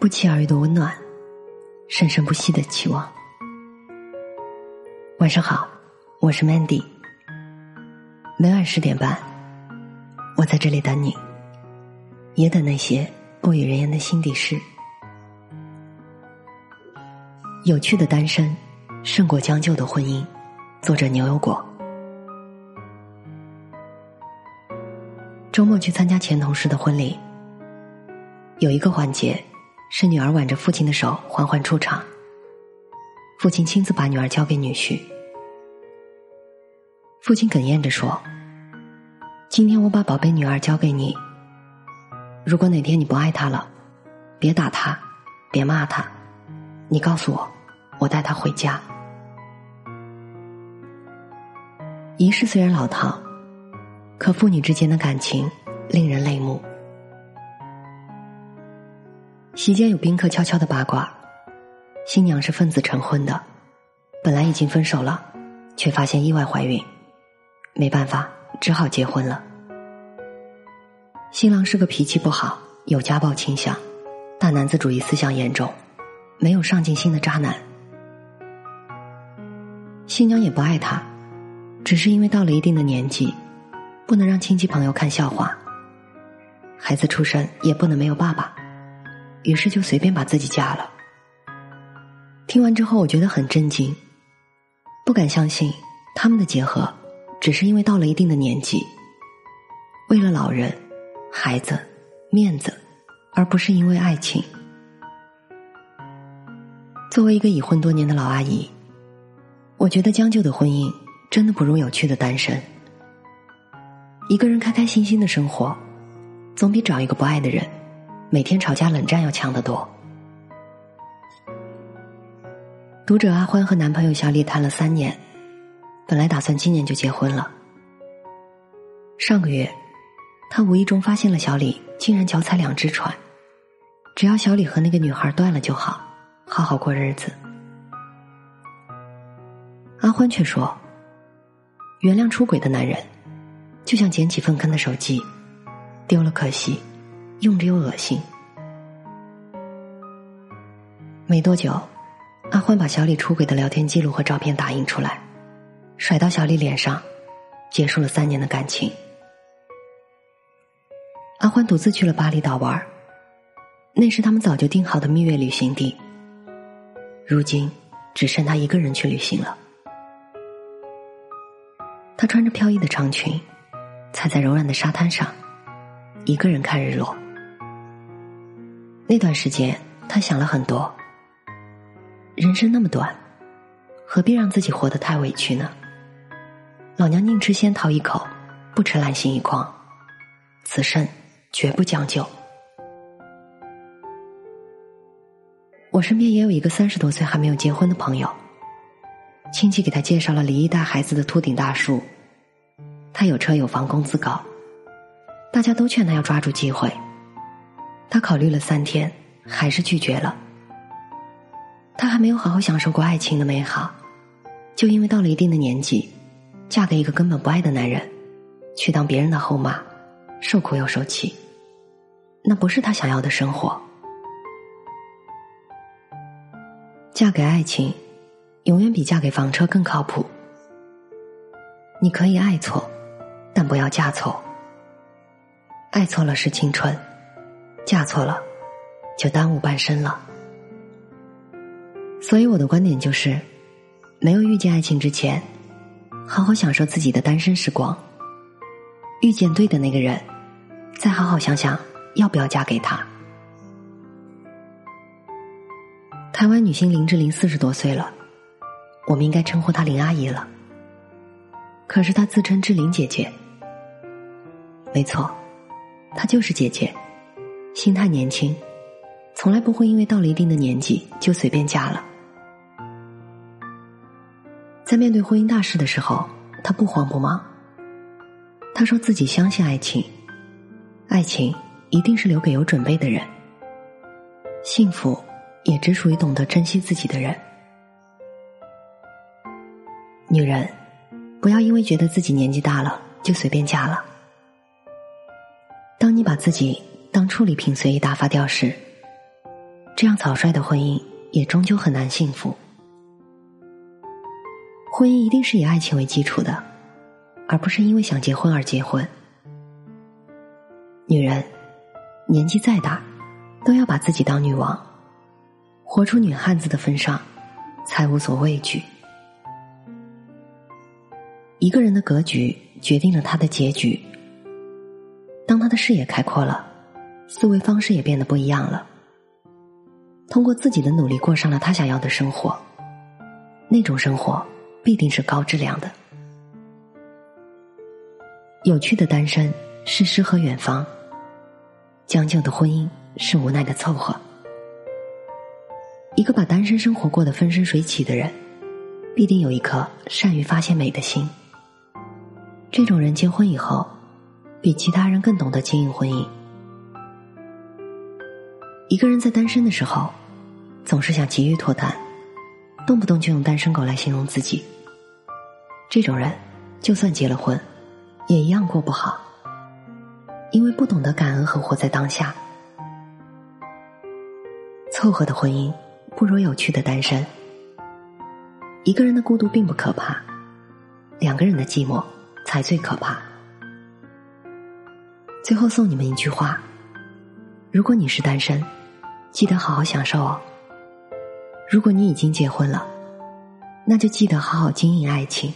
不期而遇的温暖，生生不息的期望。晚上好，我是 Mandy。每晚十点半，我在这里等你，也等那些不语人言的心底事。有趣的单身，胜过将就的婚姻。作者牛油果。周末去参加前同事的婚礼，有一个环节是女儿挽着父亲的手缓缓出场，父亲亲自把女儿交给女婿。父亲哽咽着说：“今天我把宝贝女儿交给你，如果哪天你不爱她了，别打她，别骂她，你告诉我，我带她回家。”仪式虽然老套，可父女之间的感情令人泪席间有宾客悄悄的八卦，新娘是奉子成婚的，本来已经分手了，却发现意外怀孕，没办法，只好结婚了。新郎是个脾气不好、有家暴倾向、大男子主义思想严重、没有上进心的渣男。新娘也不爱他。只是因为到了一定的年纪，不能让亲戚朋友看笑话，孩子出生也不能没有爸爸，于是就随便把自己嫁了。听完之后，我觉得很震惊，不敢相信他们的结合只是因为到了一定的年纪，为了老人、孩子、面子，而不是因为爱情。作为一个已婚多年的老阿姨，我觉得将就的婚姻。真的不如有趣的单身。一个人开开心心的生活，总比找一个不爱的人，每天吵架冷战要强得多。读者阿欢和男朋友小李谈了三年，本来打算今年就结婚了。上个月，他无意中发现了小李竟然脚踩两只船，只要小李和那个女孩断了就好，好好过日子。阿欢却说。原谅出轨的男人，就像捡起粪坑的手机，丢了可惜，用着又恶心。没多久，阿欢把小李出轨的聊天记录和照片打印出来，甩到小李脸上，结束了三年的感情。阿欢独自去了巴厘岛玩，那是他们早就定好的蜜月旅行地。如今，只剩他一个人去旅行了。她穿着飘逸的长裙，踩在柔软的沙滩上，一个人看日落。那段时间，他想了很多。人生那么短，何必让自己活得太委屈呢？老娘宁吃仙桃一口，不吃烂心一筐。此生绝不将就。我身边也有一个三十多岁还没有结婚的朋友。亲戚给他介绍了离异带孩子的秃顶大叔，他有车有房，工资高，大家都劝他要抓住机会。他考虑了三天，还是拒绝了。他还没有好好享受过爱情的美好，就因为到了一定的年纪，嫁给一个根本不爱的男人，去当别人的后妈，受苦又受气，那不是他想要的生活。嫁给爱情。永远比嫁给房车更靠谱。你可以爱错，但不要嫁错。爱错了是青春，嫁错了就耽误半生了。所以我的观点就是，没有遇见爱情之前，好好享受自己的单身时光。遇见对的那个人，再好好想想要不要嫁给他。台湾女星林志玲四十多岁了。我们应该称呼她林阿姨了。可是她自称志玲姐姐，没错，她就是姐姐，心态年轻，从来不会因为到了一定的年纪就随便嫁了。在面对婚姻大事的时候，她不慌不忙。她说自己相信爱情，爱情一定是留给有准备的人，幸福也只属于懂得珍惜自己的人。女人，不要因为觉得自己年纪大了就随便嫁了。当你把自己当处理品随意打发掉时，这样草率的婚姻也终究很难幸福。婚姻一定是以爱情为基础的，而不是因为想结婚而结婚。女人年纪再大，都要把自己当女王，活出女汉子的份上，才无所畏惧。一个人的格局决定了他的结局。当他的视野开阔了，思维方式也变得不一样了。通过自己的努力过上了他想要的生活，那种生活必定是高质量的。有趣的单身是诗和远方，将就的婚姻是无奈的凑合。一个把单身生活过得风生水起的人，必定有一颗善于发现美的心。这种人结婚以后。比其他人更懂得经营婚姻。一个人在单身的时候，总是想急于脱单，动不动就用单身狗来形容自己。这种人，就算结了婚，也一样过不好，因为不懂得感恩和活在当下。凑合的婚姻不如有趣的单身。一个人的孤独并不可怕，两个人的寂寞才最可怕。最后送你们一句话：如果你是单身，记得好好享受哦；如果你已经结婚了，那就记得好好经营爱情。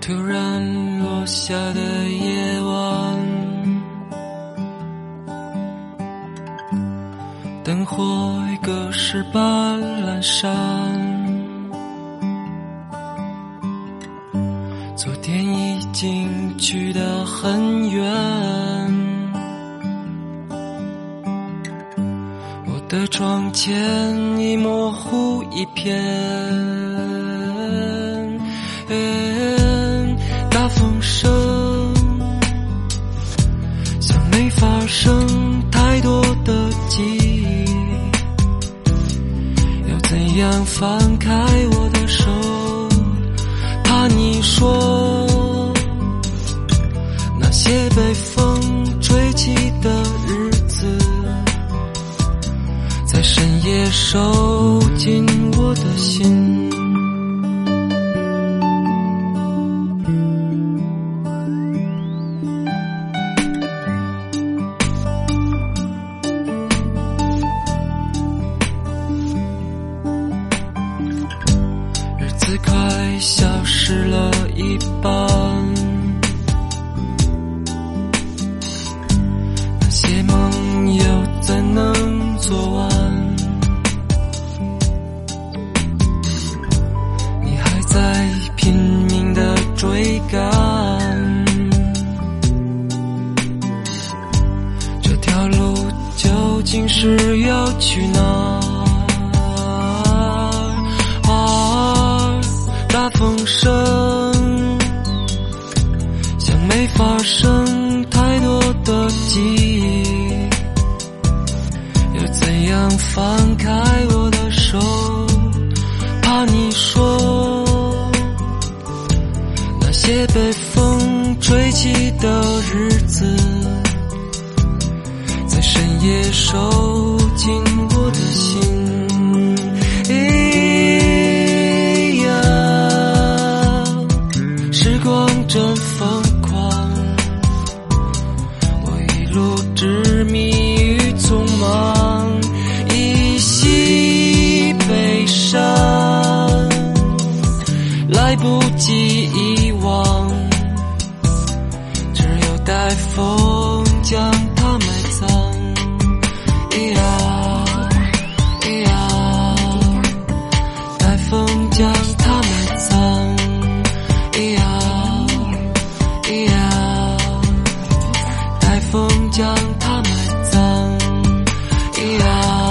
突然落下的夜斑阑珊昨天已经去得很远。我的窗前已模糊一片大风声像没发生。想放开我的手，怕你说那些被风吹起的日子，在深夜收紧我的心。子快消失了一半，那些梦又怎能做完？你还在拼命的追赶，这条路究竟是要去哪？放开我的手？怕你说那些被风吹起的日子。在深夜守遗忘。只有带风将它埋葬一样一样带风将它埋葬一样一样带风将它埋葬一样